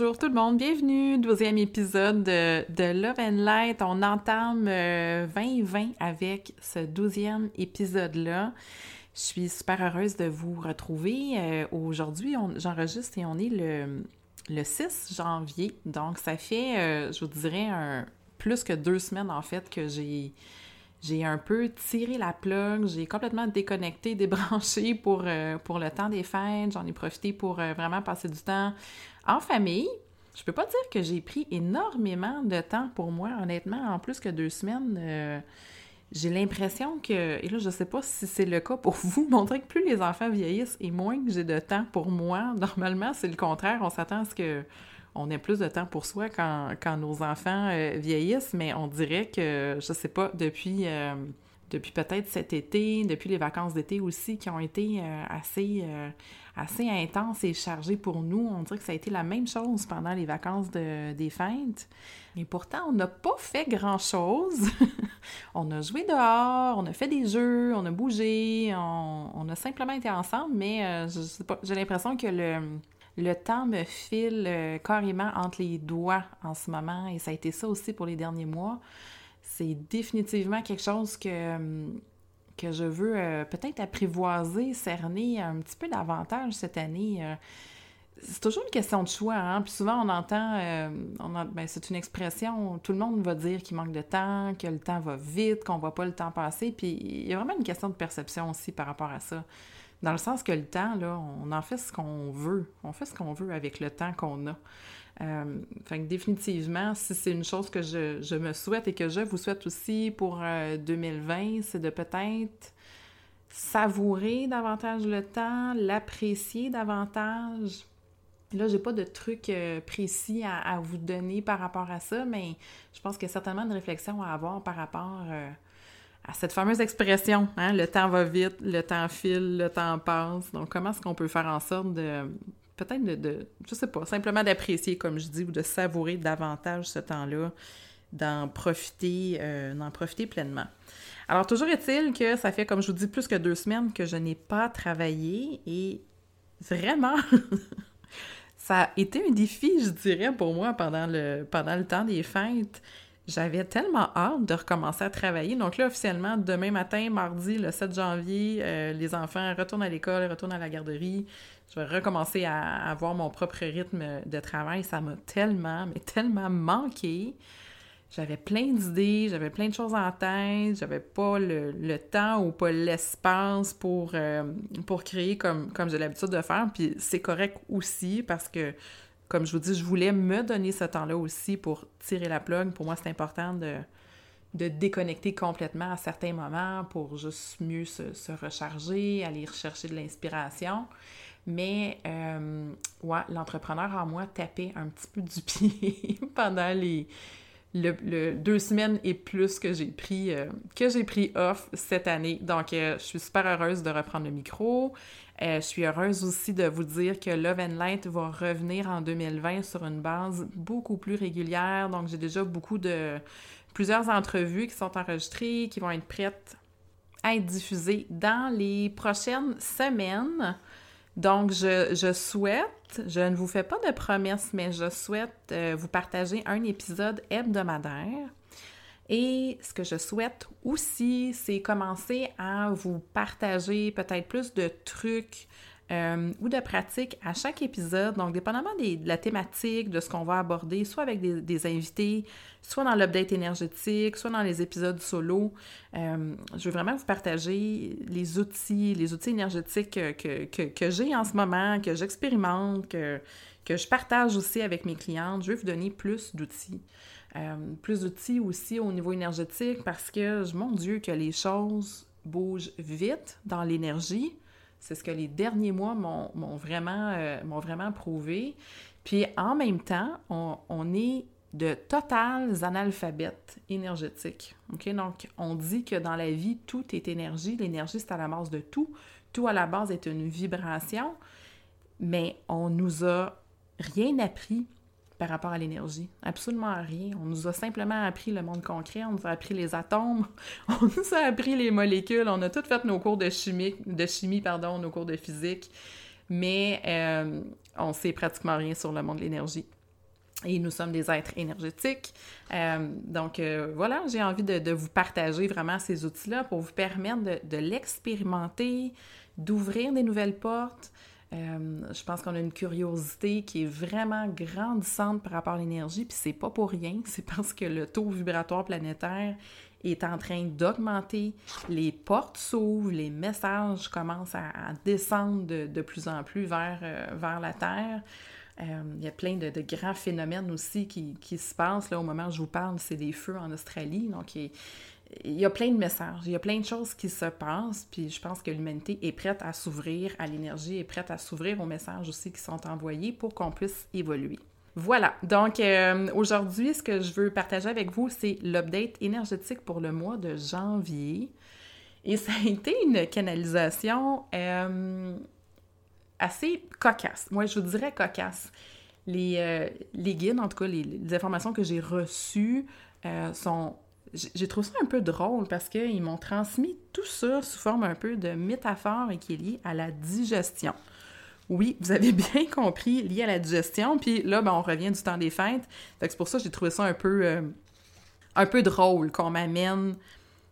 Bonjour tout le monde, bienvenue, deuxième épisode de, Love and Light. On entame 2020 euh, avec ce douzième épisode-là. Je suis super heureuse de vous retrouver. Euh, aujourd'hui, j'enregistre et on est le, le 6 janvier. Donc, ça fait, euh, je vous dirais, un, plus que deux semaines en fait que j'ai j'ai un peu tiré la plug, j'ai complètement déconnecté, débranché pour, pour le temps des fêtes. J'en ai profité pour vraiment passer du temps en famille, je peux pas dire que j'ai pris énormément de temps pour moi, honnêtement, en plus que deux semaines. Euh, j'ai l'impression que, et là, je sais pas si c'est le cas pour vous, montrer que plus les enfants vieillissent et moins que j'ai de temps pour moi. Normalement, c'est le contraire. On s'attend à ce que on ait plus de temps pour soi quand, nos enfants euh, vieillissent, mais on dirait que, je sais pas, depuis, euh, depuis peut-être cet été, depuis les vacances d'été aussi, qui ont été assez assez intense et chargé pour nous. On dirait que ça a été la même chose pendant les vacances de, des fêtes. Et pourtant, on n'a pas fait grand-chose. on a joué dehors, on a fait des jeux, on a bougé, on, a simplement été ensemble, mais euh, j'ai l'impression que le, le temps me file euh, carrément entre les doigts en ce moment, et ça a été ça aussi pour les derniers mois. C'est définitivement quelque chose que que je veux euh, peut-être apprivoiser, cerner un petit peu davantage cette année. Euh, c'est toujours une question de choix, hein? Puis souvent, on entend, euh, ben, c'est une expression, tout le monde va dire qu'il manque de temps, que le temps va vite, qu'on voit pas le temps passer. Puis il y a vraiment une question de perception aussi par rapport à ça. Dans le sens que le temps, là, on en fait ce qu'on veut. On fait ce qu'on veut avec le temps qu'on a. Euh, fait que définitivement, si c'est une chose que je, me souhaite et que je vous souhaite aussi pour 2020, euh, c'est de peut-être savourer davantage le temps, l'apprécier davantage. Là, j'ai pas de truc euh, précis à, vous donner par rapport à ça, mais je pense qu'il y a certainement une réflexion à avoir par rapport à cette fameuse expression, hein, le temps va vite, le temps file, le temps passe. Donc, comment est-ce qu'on peut faire en sorte de peut-être de, de, je sais pas, simplement d'apprécier, comme je dis, ou de savourer davantage ce temps-là, d'en profiter, euh, profiter pleinement. Alors, toujours est-il que ça fait, comme je vous dis, plus que deux semaines que je n'ai pas travaillé et vraiment, ça a été un défi, je dirais, pour moi pendant le, pendant le temps des fêtes. J'avais tellement hâte de recommencer à travailler. Donc là, officiellement, demain matin, mardi, le 7 janvier, euh, les enfants retournent à l'école, retournent à la garderie je vais recommencer à avoir mon propre rythme de travail. Ça m'a tellement, mais tellement manqué. J'avais plein d'idées, j'avais plein de choses en tête, j'avais pas le, temps ou pas l'espace pour, euh, pour créer comme, comme j'ai l'habitude de faire. Puis c'est correct aussi parce que, comme je vous dis, je voulais me donner ce temps-là aussi pour tirer la plug. Pour moi, c'est important de, de déconnecter complètement à certains moments pour juste mieux se, se recharger, aller rechercher de l'inspiration. Mais, euh, ouais, l'entrepreneur en moi tapait un petit peu du pied pendant les le, deux semaines et plus que j'ai pris, euh, que j'ai pris off cette année. Donc, euh, je suis super heureuse de reprendre le micro. je suis heureuse aussi de vous dire que Love and Light va revenir en 2020 sur une base beaucoup plus régulière. Donc, j'ai déjà beaucoup de plusieurs entrevues qui sont enregistrées, qui vont être prêtes à être diffusées dans les prochaines semaines. Donc, je, souhaite, je ne vous fais pas de promesses, mais je souhaite euh, vous partager un épisode hebdomadaire. Et ce que je souhaite aussi, c'est commencer à vous partager peut-être plus de trucs euh, ou de pratique à chaque épisode. Donc, dépendamment de la thématique, de ce qu'on va aborder, soit avec des, invités, soit dans l'update énergétique, soit dans les épisodes solo, euh, je veux vraiment vous partager les outils, les outils énergétiques que, que, j'ai en ce moment, que j'expérimente, que, que je partage aussi avec mes clientes. Je veux vous donner plus d'outils. Euh, plus d'outils aussi au niveau énergétique parce que, mon Dieu, que les choses bougent vite dans l'énergie. C'est ce que les derniers mois m'ont vraiment, euh, vraiment prouvé. Puis en même temps, on, est de totales analphabètes énergétiques. Donc, on dit que dans la vie, tout est énergie. L'énergie, c'est à la base de tout. Tout à la base est une vibration, mais on nous a rien appris par rapport à l'énergie. Absolument rien. On nous a simplement appris le monde concret, on nous a appris les atomes, on nous a appris les molécules, on a tout fait nos cours de chimie, de chimie pardon, nos cours de physique, mais euh, on sait pratiquement rien sur le monde de l'énergie. Et nous sommes des êtres énergétiques. Euh, donc euh, voilà, j'ai envie de, vous partager vraiment ces outils-là pour vous permettre de, de l'expérimenter, d'ouvrir des nouvelles portes, euh, je pense qu'on a une curiosité qui est vraiment grandissante par rapport à l'énergie, puis c'est pas pour rien, c'est parce que le taux vibratoire planétaire est en train d'augmenter, les portes s'ouvrent, les messages commencent à, descendre de, plus en plus vers, euh, vers la Terre. Euh, il y a plein de, grands phénomènes aussi qui, qui, se passent. Là, au moment où je vous parle, c'est des feux en Australie. Donc, il y a plein de messages, il y a plein de choses qui se passent, puis je pense que l'humanité est prête à s'ouvrir à l'énergie, est prête à s'ouvrir aux messages aussi qui sont envoyés pour qu'on puisse évoluer. Voilà, donc euh, aujourd'hui, ce que je veux partager avec vous, c'est l'update énergétique pour le mois de janvier. Et ça a été une canalisation euh, assez cocasse. Moi, je vous dirais cocasse. Les, euh, les guides, en tout cas, les, les informations que j'ai reçues sont j'ai trouvé ça un peu drôle parce qu'ils m'ont transmis tout ça sous forme un peu de métaphore et qui est lié à la digestion. Oui, vous avez bien compris, lié à la digestion. Puis là, ben, on revient du temps des fêtes. c'est pour ça que j'ai trouvé ça un peu, euh, un peu drôle qu'on m'amène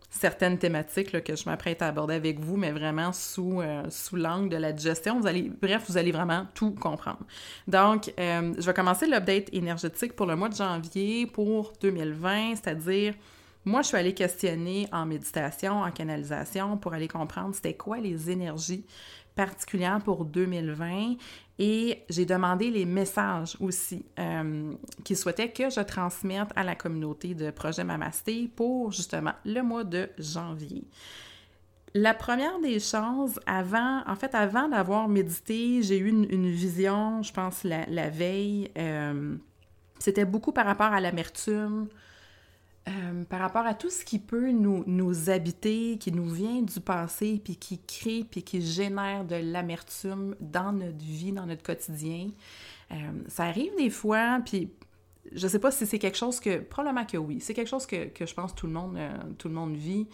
certaines thématiques que je m'apprête à aborder avec vous, mais vraiment sous, euh, sous l'angle de la digestion. Vous allez, bref, vous allez vraiment tout comprendre. Donc, euh, je vais commencer l'update énergétique pour le mois de janvier pour 2020, c'est-à-dire moi, je suis allée questionner en méditation, en canalisation, pour aller comprendre c'était quoi les énergies particulières pour 2020 et j'ai demandé les messages aussi euh, qu'ils souhaitaient que je transmette à la communauté de Projet Mamasté pour justement le mois de janvier. La première des choses, avant, en fait, avant d'avoir médité, j'ai eu une, vision, je pense, la, veille. Euh, c'était beaucoup par rapport à l'amertume, euh, par rapport à tout ce qui peut nous, nous habiter, qui nous vient du passé, puis qui crée, puis qui génère de l'amertume dans notre vie, dans notre quotidien. Euh, ça arrive des fois, puis je sais pas si c'est quelque chose que, probablement que oui, c'est quelque chose que, je pense tout le monde, euh, tout le monde vit.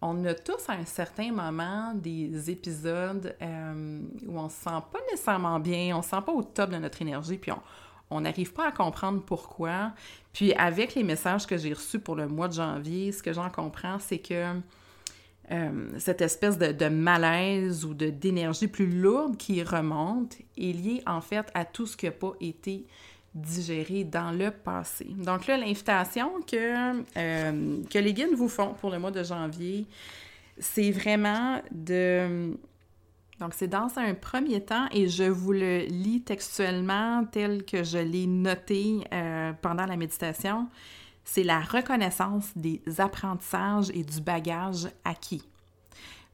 On a tous à un certain moment des épisodes où on se sent pas nécessairement bien, on se sent pas au top de notre énergie, puis on, on n'arrive pas à comprendre pourquoi. Puis avec les messages que j'ai reçus pour le mois de janvier, ce que j'en comprends, c'est que euh, cette espèce de, malaise ou d'énergie plus lourde qui remonte est liée en fait à tout ce qui n'a pas été digéré dans le passé. Donc là, l'invitation que, euh, que les guides vous font pour le mois de janvier, c'est vraiment de donc, c'est dans un premier temps, et je vous le lis textuellement tel que je l'ai noté euh, pendant la méditation, c'est la reconnaissance des apprentissages et du bagage acquis.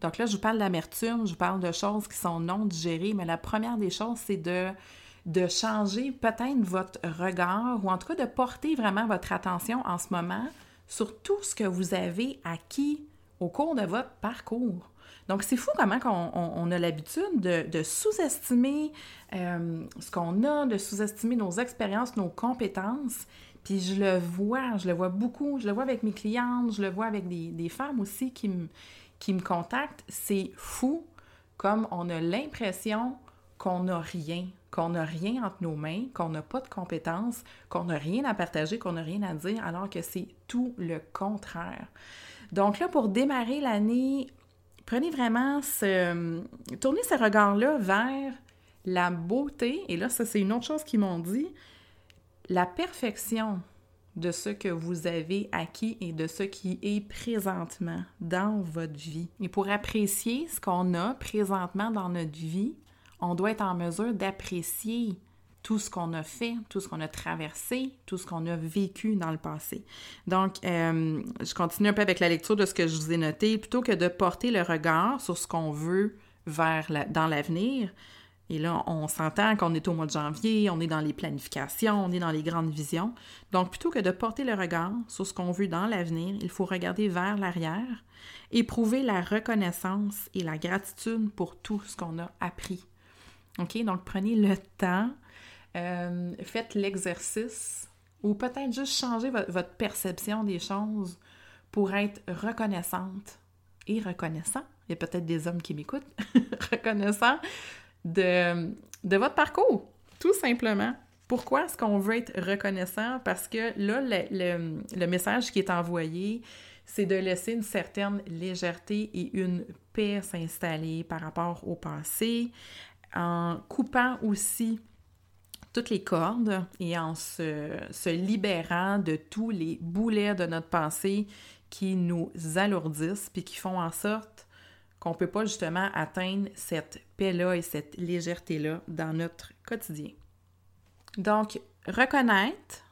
Donc là, je vous parle d'amertume, je vous parle de choses qui sont non digérées, mais la première des choses, c'est de, de changer peut-être votre regard, ou en tout cas de porter vraiment votre attention en ce moment sur tout ce que vous avez acquis au cours de votre parcours. Donc, c'est fou comment on, a l'habitude de, sous-estimer euh, ce qu'on a, de sous-estimer nos expériences, nos compétences. Puis je le vois, je le vois beaucoup, je le vois avec mes clientes, je le vois avec des, femmes aussi qui me, qui me contactent. C'est fou comme on a l'impression qu'on n'a rien, qu'on n'a rien entre nos mains, qu'on n'a pas de compétences, qu'on n'a rien à partager, qu'on n'a rien à dire, alors que c'est tout le contraire. Donc là, pour démarrer l'année prenez vraiment ce... Tournez ce regard-là vers la beauté, et là, ça c'est une autre chose qu'ils m'ont dit, la perfection de ce que vous avez acquis et de ce qui est présentement dans votre vie. Et pour apprécier ce qu'on a présentement dans notre vie, on doit être en mesure d'apprécier tout ce qu'on a fait, tout ce qu'on a traversé, tout ce qu'on a vécu dans le passé. Donc, euh, je continue un peu avec la lecture de ce que je vous ai noté. Plutôt que de porter le regard sur ce qu'on veut vers dans l'avenir, et là, on s'entend qu'on est au mois de janvier, on est dans les planifications, on est dans les grandes visions. Donc, plutôt que de porter le regard sur ce qu'on veut dans l'avenir, il faut regarder vers l'arrière, éprouver la reconnaissance et la gratitude pour tout ce qu'on a appris. OK? Donc, prenez le temps, euh, faites l'exercice ou peut-être juste changer votre perception des choses pour être reconnaissante et reconnaissant. Il y a peut-être des hommes qui m'écoutent, reconnaissant de, de votre parcours, tout simplement. Pourquoi est-ce qu'on veut être reconnaissant? Parce que là, le, le, message qui est envoyé, c'est de laisser une certaine légèreté et une paix s'installer par rapport au passé, en coupant aussi toutes les cordes et en se, libérant de tous les boulets de notre passé qui nous alourdissent puis qui font en sorte qu'on ne peut pas justement atteindre cette paix-là et cette légèreté-là dans notre quotidien. Donc, reconnaître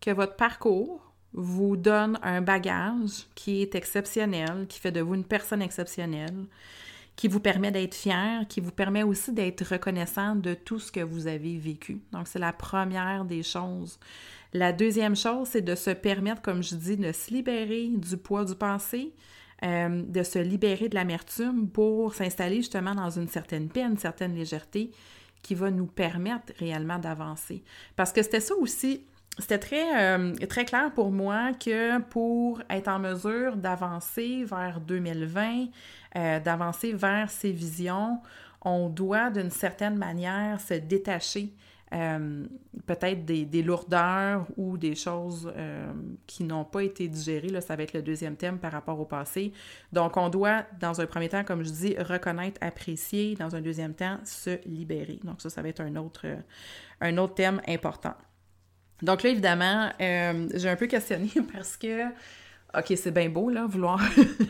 que votre parcours vous donne un bagage qui est exceptionnel, qui fait de vous une personne exceptionnelle, qui vous permet d'être fier, qui vous permet aussi d'être reconnaissant de tout ce que vous avez vécu. Donc, c'est la première des choses. La deuxième chose, c'est de se permettre, comme je dis, de se libérer du poids du passé, euh, de se libérer de l'amertume pour s'installer justement dans une certaine paix, une certaine légèreté qui va nous permettre réellement d'avancer. Parce que c'était ça aussi, c'était très, euh, très clair pour moi que pour être en mesure d'avancer vers 2020, euh, d'avancer vers ces visions, on doit d'une certaine manière se détacher euh, peut-être des, lourdeurs ou des choses euh, qui n'ont pas été digérées. Là, ça va être le deuxième thème par rapport au passé. Donc, on doit, dans un premier temps, comme je dis, reconnaître, apprécier. Dans un deuxième temps, se libérer. Donc, ça, ça va être un autre, un autre thème important. Donc là, évidemment, j'ai un peu questionné parce que, OK, c'est bien beau, là, vouloir,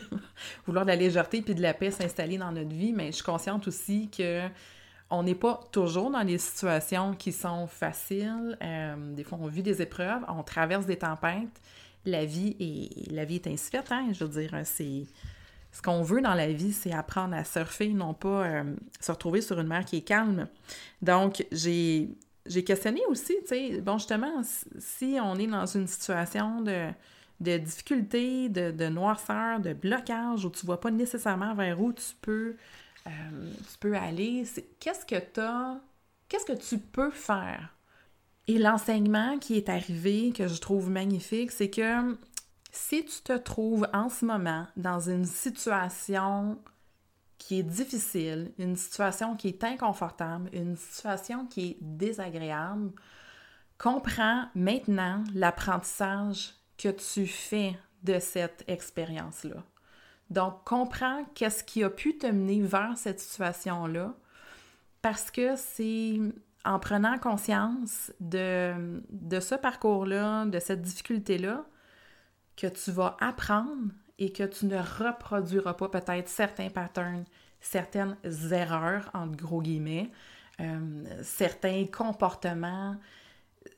vouloir de la légèreté puis de la paix s'installer dans notre vie, mais je suis consciente aussi que on n'est pas toujours dans des situations qui sont faciles. Euh, des fois, on vit des épreuves, on traverse des tempêtes. La vie est, la vie est ainsi faite, hein? Je veux dire, c'est... Ce qu'on veut dans la vie, c'est apprendre à surfer, non pas euh, se retrouver sur une mer qui est calme. Donc, j'ai, j'ai questionné aussi, tu sais, bon, justement, si on est dans une situation de, de difficulté, de, de de blocage, où tu vois pas nécessairement vers où tu peux euh, aller, qu'est-ce que tu qu'est-ce que tu peux faire? Et l'enseignement qui est arrivé, que je trouve magnifique, c'est que si tu te trouves en ce moment dans une situation qui est difficile, une situation qui est inconfortable, une situation qui est désagréable, comprends maintenant l'apprentissage que tu fais de cette expérience-là. Donc, comprends qu'est-ce qui a pu te mener vers cette situation-là, parce que c'est en prenant conscience de, de ce parcours-là, de cette difficulté-là, que tu vas apprendre et que tu ne reproduiras pas peut-être certains patterns, certaines erreurs, entre gros guillemets, euh, certains comportements.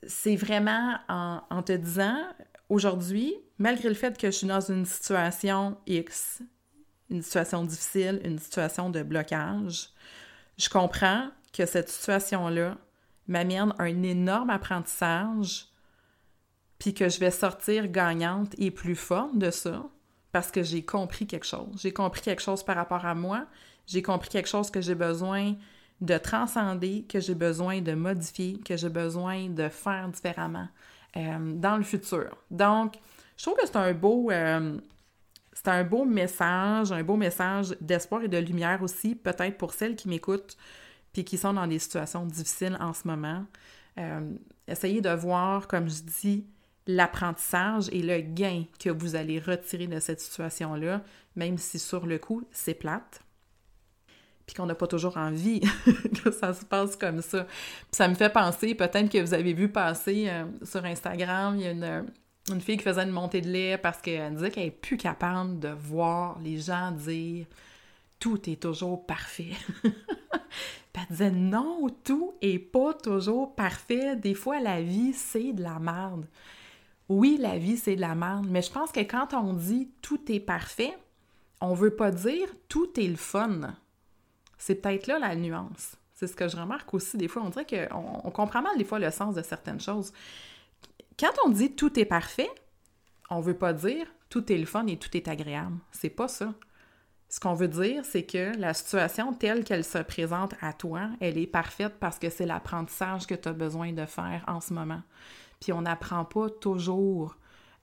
C'est vraiment en, en te disant, aujourd'hui, malgré le fait que je suis dans une situation X, une situation difficile, une situation de blocage, je comprends que cette situation-là m'amène un énorme apprentissage, puis que je vais sortir gagnante et plus forte de ça, parce que j'ai compris quelque chose. J'ai compris quelque chose par rapport à moi, j'ai compris quelque chose que j'ai besoin de transcender, que j'ai besoin de modifier, que j'ai besoin de faire différemment euh, dans le futur. Donc, je trouve que c'est un beau... Euh, c'est un beau message, un beau message d'espoir et de lumière aussi, peut-être pour celles qui m'écoutent puis qui sont dans des situations difficiles en ce moment. Euh, essayez de voir, comme je dis, l'apprentissage et le gain que vous allez retirer de cette situation-là, même si sur le coup, c'est plate puis qu'on n'a pas toujours envie que ça se passe comme ça. Puis ça me fait penser, peut-être que vous avez vu passer euh, sur Instagram, il y a une, une, fille qui faisait une montée de lait parce qu'elle disait qu'elle n'est plus capable de voir les gens dire tout est toujours parfait. puis elle disait non, tout est pas toujours parfait. Des fois, la vie, c'est de la merde. Oui, la vie, c'est de la merde, mais je pense que quand on dit tout est parfait, on veut pas dire tout est le fun. C'est peut-être là la nuance. C'est ce que je remarque aussi des fois. On dirait qu'on on comprend mal des fois le sens de certaines choses. Quand on dit tout est parfait, on veut pas dire tout est le fun et tout est agréable. C'est pas ça. Ce qu'on veut dire, c'est que la situation telle qu'elle se présente à toi, elle est parfaite parce que c'est l'apprentissage que tu as besoin de faire en ce moment. Puis on n'apprend pas toujours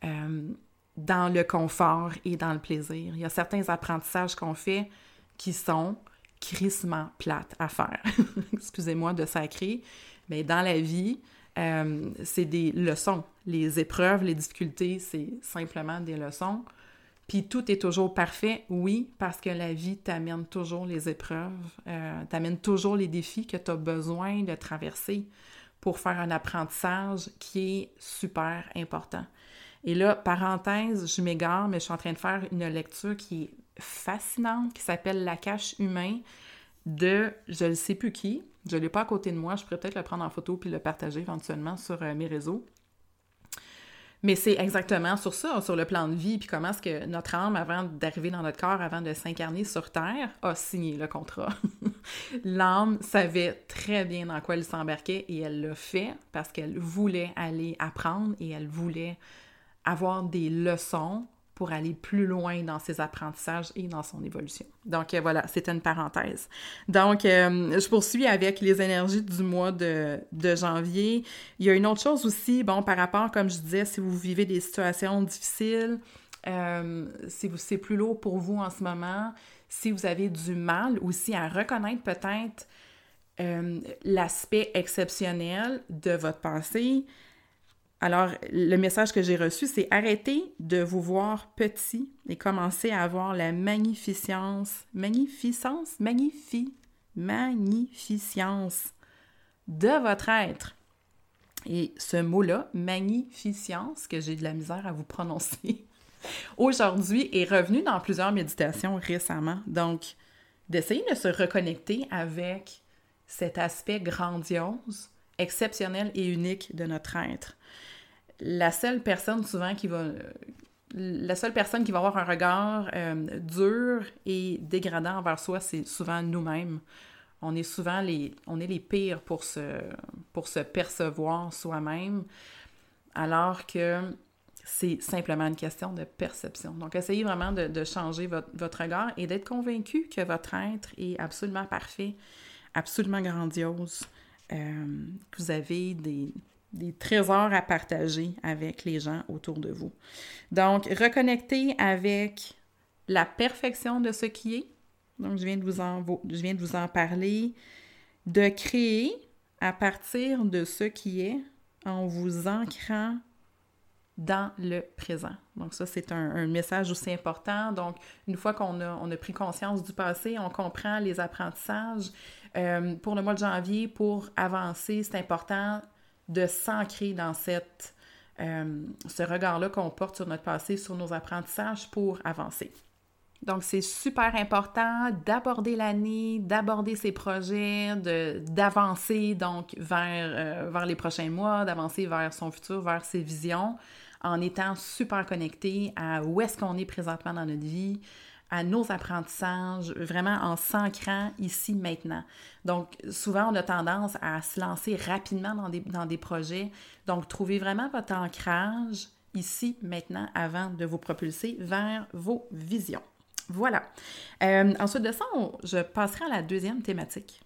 euh, dans le confort et dans le plaisir. Il y a certains apprentissages qu'on fait qui sont crissement plate à faire. Excusez-moi de sacrer, mais dans la vie, euh, c'est des leçons. Les épreuves, les difficultés, c'est simplement des leçons. Puis tout est toujours parfait, oui, parce que la vie t'amène toujours les épreuves, euh, t'amène toujours les défis que tu as besoin de traverser pour faire un apprentissage qui est super important. Et là, parenthèse, je m'égare, mais je suis en train de faire une lecture qui est fascinante qui s'appelle La cache humain de je ne sais plus qui. Je ne l'ai pas à côté de moi. Je pourrais peut-être le prendre en photo puis le partager éventuellement sur euh, mes réseaux. Mais c'est exactement sur ça, sur le plan de vie, puis comment est-ce que notre âme, avant d'arriver dans notre corps, avant de s'incarner sur Terre, a signé le contrat. L'âme savait très bien dans quoi elle s'embarquait et elle l'a fait parce qu'elle voulait aller apprendre et elle voulait avoir des leçons pour aller plus loin dans ses apprentissages et dans son évolution. Donc euh, voilà, c'était une parenthèse. Donc, euh, je poursuis avec les énergies du mois de, janvier. Il y a une autre chose aussi, bon, par rapport, comme je disais, si vous vivez des situations difficiles, euh, si c'est plus lourd pour vous en ce moment, si vous avez du mal aussi à reconnaître peut-être l'aspect exceptionnel de votre pensée, alors, le message que j'ai reçu, c'est arrêtez de vous voir petit et commencez à avoir la magnificence, magnificence, magnifie, magnificence de votre être. Et ce mot-là, magnificence, que j'ai de la misère à vous prononcer, aujourd'hui est revenu dans plusieurs méditations récemment. Donc, d'essayer de se reconnecter avec cet aspect grandiose, exceptionnel et unique de notre être la seule personne souvent qui va la seule personne qui va avoir un regard euh, dur et dégradant envers soi, c'est souvent nous-mêmes. On est souvent les, on est les pires pour se, pour se percevoir soi-même, alors que c'est simplement une question de perception. Donc, essayez vraiment de, changer votre, regard et d'être convaincu que votre être est absolument parfait, absolument grandiose, euh, que vous avez des, des trésors à partager avec les gens autour de vous. Donc, reconnecter avec la perfection de ce qui est. Donc, je viens de vous en, je viens de vous en parler. De créer à partir de ce qui est en vous ancrant dans le présent. Donc ça, c'est un, message aussi important. Donc, une fois qu'on a, on a pris conscience du passé, on comprend les apprentissages. Euh, pour le mois de janvier, pour avancer, c'est important de s'ancrer dans cette, euh, ce regard-là qu'on porte sur notre passé, sur nos apprentissages pour avancer. Donc, c'est super important d'aborder l'année, d'aborder ses projets, d'avancer donc vers, euh, vers les prochains mois, d'avancer vers son futur, vers ses visions, en étant super connecté à où est-ce qu'on est présentement dans notre vie, à nos apprentissages, vraiment en s'ancrant ici maintenant. Donc, souvent, on a tendance à se lancer rapidement dans des, projets. Donc, trouvez vraiment votre ancrage ici maintenant avant de vous propulser vers vos visions. Voilà. Euh, ensuite de ça, je passerai à la deuxième thématique.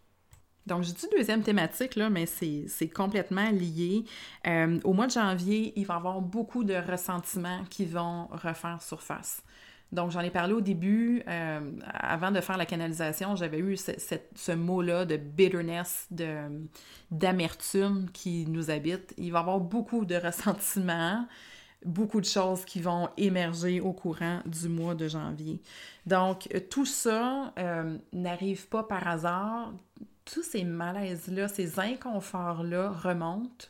Donc, je dis deuxième thématique, là, mais c'est complètement lié. Euh, au mois de janvier, il va y avoir beaucoup de ressentiments qui vont refaire surface. Donc, j'en ai parlé au début, euh, avant de faire la canalisation, j'avais eu ce, mot-là de bitterness, d'amertume qui nous habite. Il va y avoir beaucoup de ressentiments, beaucoup de choses qui vont émerger au courant du mois de janvier. Donc, tout ça euh, n'arrive pas par hasard. Tous ces malaises-là, ces inconforts-là remontent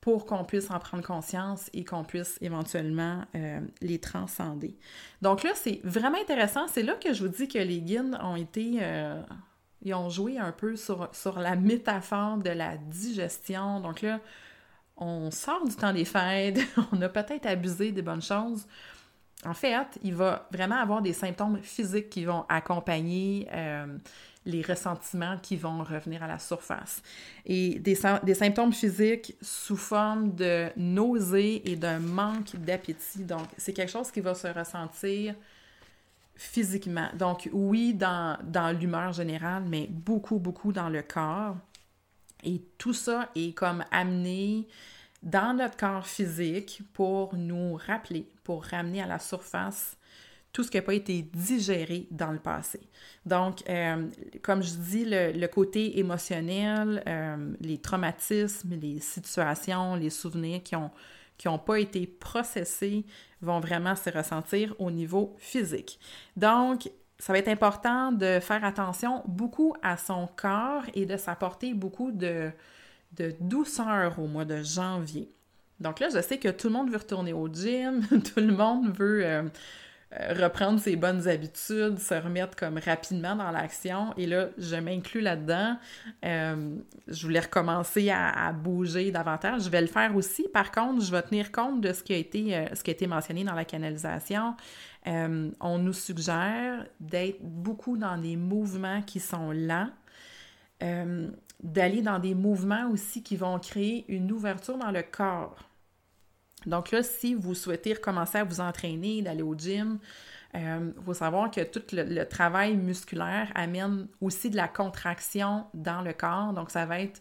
pour qu'on puisse en prendre conscience et qu'on puisse éventuellement euh, les transcender. Donc là, c'est vraiment intéressant. C'est là que je vous dis que les guides ont été... Euh, ils ont joué un peu sur, sur la métaphore de la digestion. Donc là, on sort du temps des fêtes, on a peut-être abusé des bonnes choses. En fait, il va vraiment avoir des symptômes physiques qui vont accompagner euh, les ressentiments qui vont revenir à la surface. Et des, des symptômes physiques sous forme de nausée et d'un manque d'appétit. Donc, c'est quelque chose qui va se ressentir physiquement. Donc, oui, dans, dans l'humeur générale, mais beaucoup, beaucoup dans le corps. Et tout ça est comme amené dans notre corps physique pour nous rappeler, pour ramener à la surface tout ce qui n'a pas été digéré dans le passé. Donc, euh, comme je dis, le, côté émotionnel, euh, les traumatismes, les situations, les souvenirs qui n'ont qui ont pas été processés vont vraiment se ressentir au niveau physique. Donc, ça va être important de faire attention beaucoup à son corps et de s'apporter beaucoup de, de douceur au mois de janvier. Donc là, je sais que tout le monde veut retourner au gym, tout le monde veut euh, reprendre ses bonnes habitudes, se remettre comme rapidement dans l'action. Et là, je m'inclus là-dedans. Euh, je voulais recommencer à, bouger davantage. Je vais le faire aussi. Par contre, je vais tenir compte de ce qui a été, euh, ce qui a été mentionné dans la canalisation. on nous suggère d'être beaucoup dans des mouvements qui sont lents. d'aller dans des mouvements aussi qui vont créer une ouverture dans le corps. Donc là, si vous souhaitez recommencer à vous entraîner, d'aller au gym, il euh, faut savoir que tout le, travail musculaire amène aussi de la contraction dans le corps. Donc, ça va être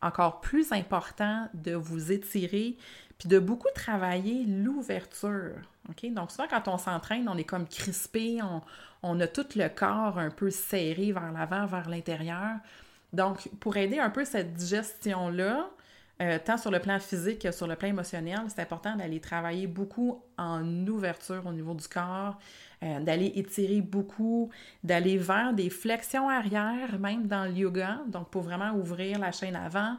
encore plus important de vous étirer puis de beaucoup travailler l'ouverture. Donc, souvent, quand on s'entraîne, on est comme crispé, on, on, a tout le corps un peu serré vers l'avant, vers l'intérieur. Donc, pour aider un peu cette digestion-là, euh, tant sur le plan physique que sur le plan émotionnel, c'est important d'aller travailler beaucoup en ouverture au niveau du corps, euh, d'aller étirer beaucoup, d'aller vers des flexions arrière, même dans le yoga, donc pour vraiment ouvrir la chaîne avant.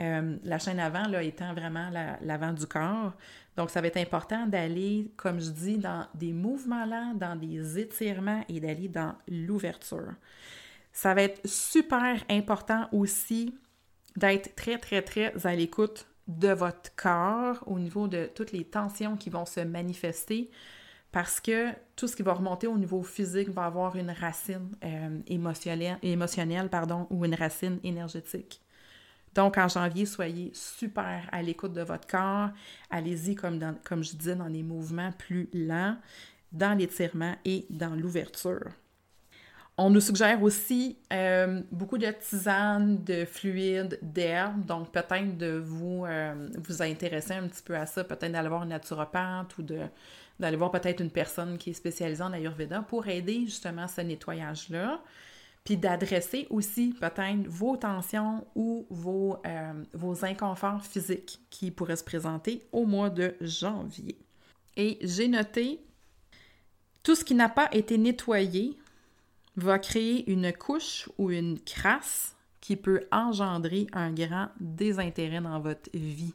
Euh, la chaîne avant, là, étant vraiment l'avant du corps. Donc, ça va être important d'aller, comme je dis, dans des mouvements lents, dans des étirements et d'aller dans l'ouverture. Ça va être super important aussi d'être très, très, très à l'écoute de votre corps au niveau de toutes les tensions qui vont se manifester parce que tout ce qui va remonter au niveau physique va avoir une racine euh, émotionnelle, pardon, ou une racine énergétique. Donc, en janvier, soyez super à l'écoute de votre corps. Allez-y, comme, comme je disais, dans les mouvements plus lents, dans l'étirement et dans l'ouverture. On nous suggère aussi euh, beaucoup de tisanes, de fluides, d'herbes, donc peut-être de vous, euh, vous intéresser un petit peu à ça, peut-être d'aller voir une naturopathe ou d'aller voir peut-être une personne qui est spécialisée en Ayurveda pour aider justement ce nettoyage-là, puis d'adresser aussi peut-être vos tensions ou vos, euh, vos inconforts physiques qui pourraient se présenter au mois de janvier. Et j'ai noté tout ce qui n'a pas été nettoyé va créer une couche ou une crasse qui peut engendrer un grand désintérêt dans votre vie.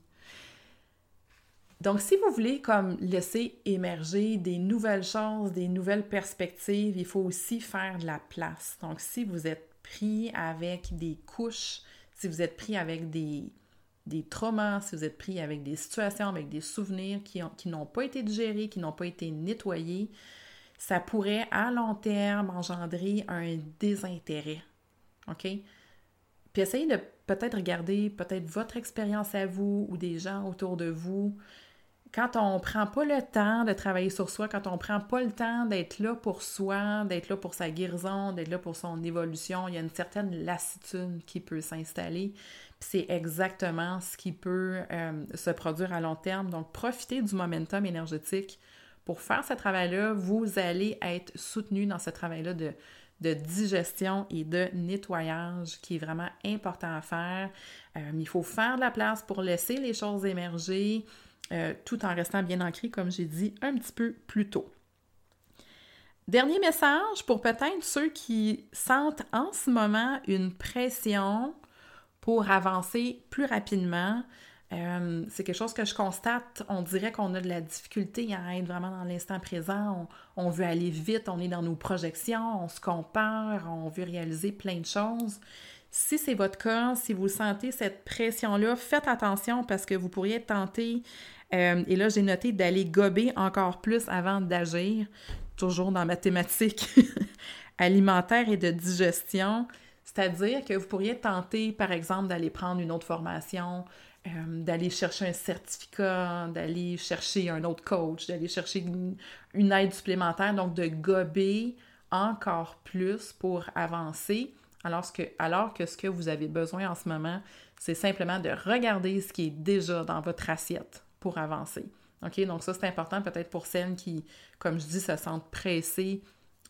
Donc, si vous voulez comme laisser émerger des nouvelles choses, des nouvelles perspectives, il faut aussi faire de la place. Donc, si vous êtes pris avec des couches, si vous êtes pris avec des, des traumas, si vous êtes pris avec des situations, avec des souvenirs qui n'ont pas été digérés, qui n'ont pas été nettoyés, ça pourrait à long terme engendrer un désintérêt. OK? Puis essayez de peut-être regarder peut-être votre expérience à vous ou des gens autour de vous. Quand on ne prend pas le temps de travailler sur soi, quand on ne prend pas le temps d'être là pour soi, d'être là pour sa guérison, d'être là pour son évolution, il y a une certaine lassitude qui peut s'installer. C'est exactement ce qui peut euh, se produire à long terme. Donc, profitez du momentum énergétique pour faire ce travail-là, vous allez être soutenu dans ce travail-là de, digestion et de nettoyage qui est vraiment important à faire. Euh, il faut faire de la place pour laisser les choses émerger euh, tout en restant bien ancré, comme j'ai dit un petit peu plus tôt. Dernier message pour peut-être ceux qui sentent en ce moment une pression pour avancer plus rapidement. Euh, c'est quelque chose que je constate. On dirait qu'on a de la difficulté à être vraiment dans l'instant présent. On, veut aller vite, on est dans nos projections, on se compare, on veut réaliser plein de choses. Si c'est votre cas, si vous sentez cette pression-là, faites attention parce que vous pourriez être tenté, euh, et là j'ai noté d'aller gober encore plus avant d'agir, toujours dans ma thématique alimentaire et de digestion. C'est-à-dire que vous pourriez tenter, par exemple, d'aller prendre une autre formation, euh, d'aller chercher un certificat, d'aller chercher un autre coach, d'aller chercher une, aide supplémentaire, donc de gober encore plus pour avancer, alors que, ce que vous avez besoin en ce moment, c'est simplement de regarder ce qui est déjà dans votre assiette pour avancer. OK? Donc ça, c'est important peut-être pour celles qui, comme je dis, se sentent pressées,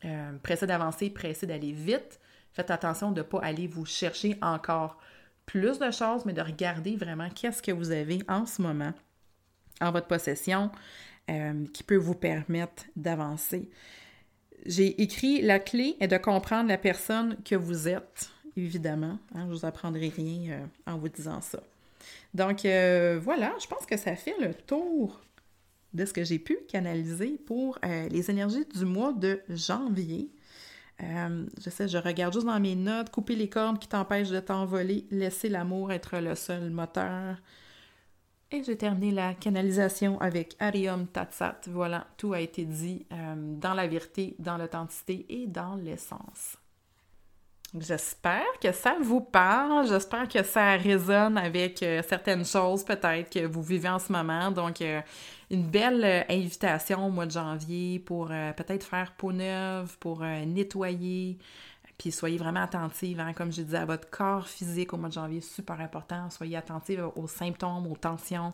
euh, pressées d'avancer, pressées d'aller vite. Faites attention de ne pas aller vous chercher encore plus de choses, mais de regarder vraiment qu'est-ce que vous avez en ce moment en votre possession euh, qui peut vous permettre d'avancer. J'ai écrit la clé est de comprendre la personne que vous êtes, évidemment. Hein, je ne vous apprendrai rien euh, en vous disant ça. Donc euh, voilà, je pense que ça fait le tour de ce que j'ai pu canaliser pour les énergies du mois de janvier. Euh, je sais, je regarde juste dans mes notes, couper les cordes qui t'empêchent de t'envoler, laisser l'amour être le seul moteur. Et j'ai terminé la canalisation avec Arium Tatsat. Voilà, tout a été dit euh, dans la vérité, dans l'authenticité et dans l'essence. J'espère que ça vous parle, j'espère que ça résonne avec euh, certaines choses peut-être que vous vivez en ce moment. Donc, une belle euh, invitation au mois de janvier pour peut-être faire peau neuve, pour nettoyer, puis soyez vraiment attentive, hein, comme je disais, à votre corps physique au mois de janvier, super important. Soyez attentive aux symptômes, aux tensions,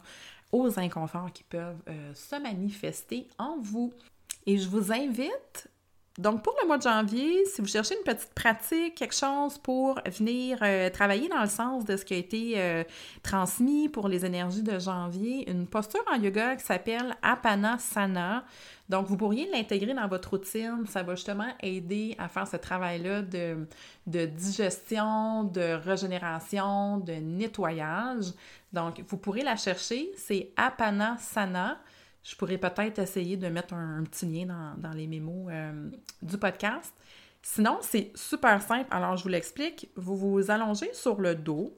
aux inconforts qui peuvent se manifester en vous. Et je vous invite donc, pour le mois de janvier, si vous cherchez une petite pratique, quelque chose pour venir euh, travailler dans le sens de ce qui a été euh, transmis pour les énergies de janvier, une posture en yoga qui s'appelle Apana Sana. Donc, vous pourriez l'intégrer dans votre routine. Ça va justement aider à faire ce travail-là de, de digestion, de régénération, de nettoyage. Donc, vous pourrez la chercher. C'est Apana Sana. Je pourrais peut-être essayer de mettre un, petit lien dans, les mémos euh, du podcast. Sinon, c'est super simple. Alors, je vous l'explique. Vous vous allongez sur le dos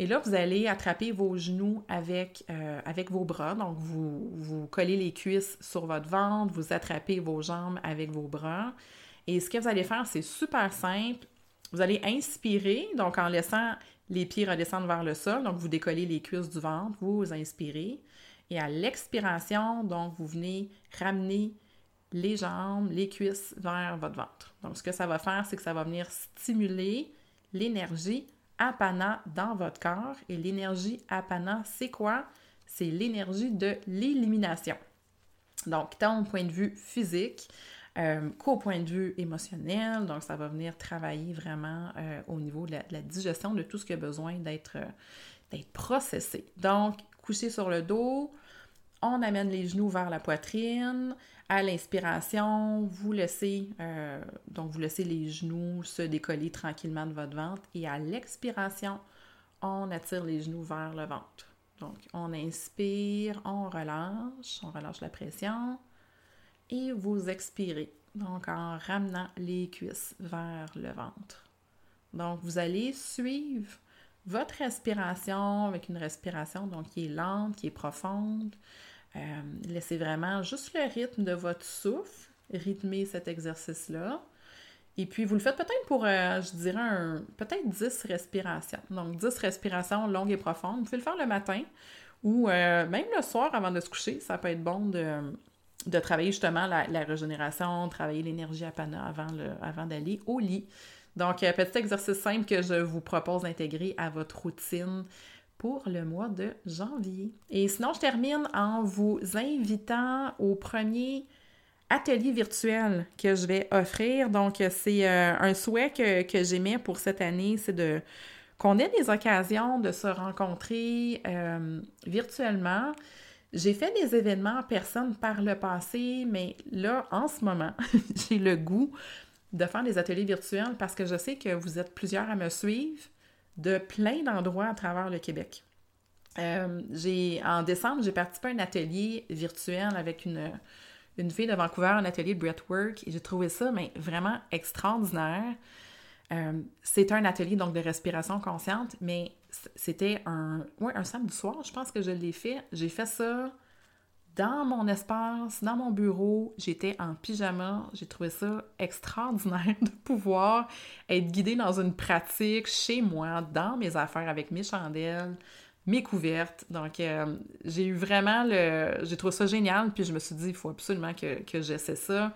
et là, vous allez attraper vos genoux avec, euh, avec vos bras. Donc, vous, vous collez les cuisses sur votre ventre, vous attrapez vos jambes avec vos bras. Et ce que vous allez faire, c'est super simple. Vous allez inspirer, donc en laissant les pieds redescendre vers le sol. Donc, vous décollez les cuisses du ventre, vous inspirez. Et à l'expiration, donc, vous venez ramener les jambes, les cuisses vers votre ventre. Donc, ce que ça va faire, c'est que ça va venir stimuler l'énergie apana dans votre corps. Et l'énergie apana, c'est quoi? C'est l'énergie de l'élimination. Donc, tant au point de vue physique euh, qu'au point de vue émotionnel. Donc, ça va venir travailler vraiment euh, au niveau de la, digestion de tout ce qui a besoin d'être euh, processé. Donc, sur le dos, on amène les genoux vers la poitrine. À l'inspiration, vous laissez euh, donc vous laissez les genoux se décoller tranquillement de votre ventre et à l'expiration, on attire les genoux vers le ventre. Donc on inspire, on relâche, on relâche la pression et vous expirez. Donc en ramenant les cuisses vers le ventre. Donc vous allez suivre votre respiration avec une respiration donc qui est lente, qui est profonde. Euh, laissez vraiment juste le rythme de votre souffle rythmer cet exercice-là. Et puis, vous le faites peut-être pour, euh, je dirais, peut-être 10 respirations. Donc, 10 respirations longues et profondes. Vous pouvez le faire le matin ou euh, même le soir avant de se coucher. Ça peut être bon de, travailler justement la, régénération, travailler l'énergie à avant d'aller au lit. Donc, petit exercice simple que je vous propose d'intégrer à votre routine pour le mois de janvier. Et sinon, je termine en vous invitant au premier atelier virtuel que je vais offrir. Donc, c'est euh, un souhait que, que j'émets pour cette année, c'est de qu'on ait des occasions de se rencontrer euh, virtuellement. J'ai fait des événements en personne par le passé, mais là, en ce moment, j'ai le goût de faire des ateliers virtuels parce que je sais que vous êtes plusieurs à me suivre de plein d'endroits à travers le Québec. Euh, en décembre, j'ai participé à un atelier virtuel avec une, une fille de Vancouver, un atelier de breathwork, et j'ai trouvé ça vraiment extraordinaire. Euh, c'était un atelier donc de respiration consciente, mais c'était un, ouais, un samedi soir, je pense que je l'ai fait. J'ai fait ça dans mon espace, dans mon bureau. J'étais en pyjama. J'ai trouvé ça extraordinaire de pouvoir être guidée dans une pratique chez moi, dans mes affaires, avec mes chandelles, mes couvertes. Donc, euh, j'ai eu vraiment le... J'ai trouvé ça génial, puis je me suis dit, il faut absolument que, que j'essaie ça.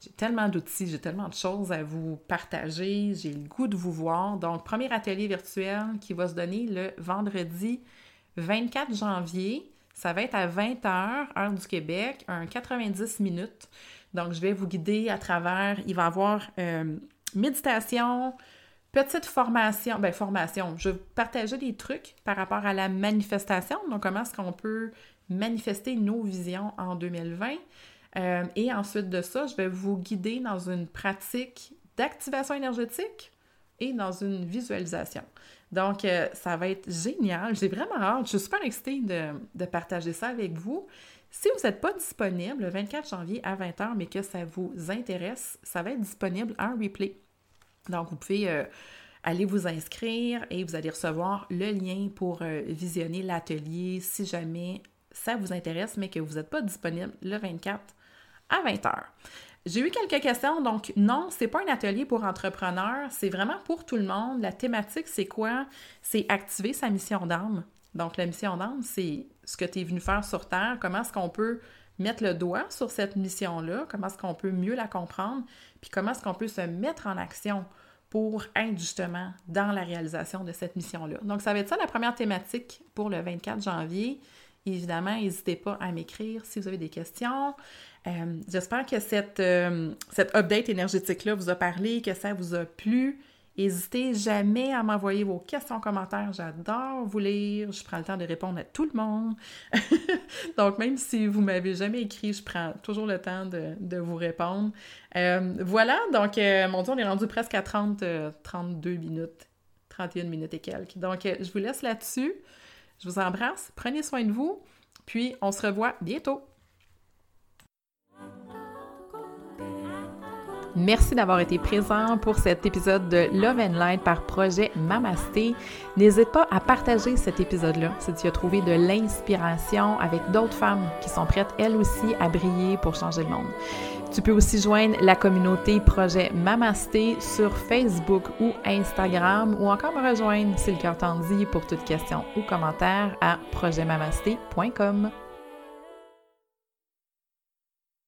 J'ai tellement d'outils, j'ai tellement de choses à vous partager, j'ai le goût de vous voir. Donc, premier atelier virtuel qui va se donner le vendredi 24 janvier. Ça va être à 20h, heure du Québec, un 90 minutes. Donc, je vais vous guider à travers, il va y avoir euh, méditation, petite formation, ben formation, je vais partager des trucs par rapport à la manifestation, donc comment est-ce qu'on peut manifester nos visions en 2020. Euh, et ensuite de ça, je vais vous guider dans une pratique d'activation énergétique et dans une visualisation. Donc, euh, ça va être génial. J'ai vraiment hâte. Je suis super excitée de, partager ça avec vous. Si vous n'êtes pas disponible le 24 janvier à 20h, mais que ça vous intéresse, ça va être disponible en replay. Donc, vous pouvez euh, aller vous inscrire et vous allez recevoir le lien pour visionner l'atelier si jamais ça vous intéresse, mais que vous n'êtes pas disponible le 24 à 20h. J'ai eu quelques questions, donc non, c'est pas un atelier pour entrepreneurs, c'est vraiment pour tout le monde. La thématique, c'est quoi? C'est activer sa mission d'âme. Donc, la mission d'âme, c'est ce que tu es venu faire sur Terre, comment est-ce qu'on peut mettre le doigt sur cette mission-là, comment est-ce qu'on peut mieux la comprendre, puis comment est-ce qu'on peut se mettre en action pour être justement dans la réalisation de cette mission-là? Donc, ça va être ça la première thématique pour le 24 janvier. Évidemment, n'hésitez pas à m'écrire si vous avez des questions. Euh, j'espère que cette, euh, cette update énergétique-là vous a parlé, que ça vous a plu. N'hésitez jamais à m'envoyer vos questions en commentaire. J'adore vous lire. Je prends le temps de répondre à tout le monde. donc, même si vous m'avez jamais écrit, je prends toujours le temps de, vous répondre. Euh, voilà. Donc, mon Dieu, on est rendu presque à 30, 32 minutes, 31 minutes et quelques. Donc, je vous laisse là-dessus. Je vous embrasse. Prenez soin de vous. Puis, on se revoit bientôt. Merci d'avoir été présent pour cet épisode de Love and Light par projet Mamasté. N'hésite pas à partager cet épisode-là si tu as trouvé de l'inspiration avec d'autres femmes qui sont prêtes elles aussi à briller pour changer le monde. Tu peux aussi joindre la communauté projet Mamasté sur Facebook ou Instagram ou encore me rejoindre si le cœur t'en dit pour toute question ou commentaire à projetmamasté.com.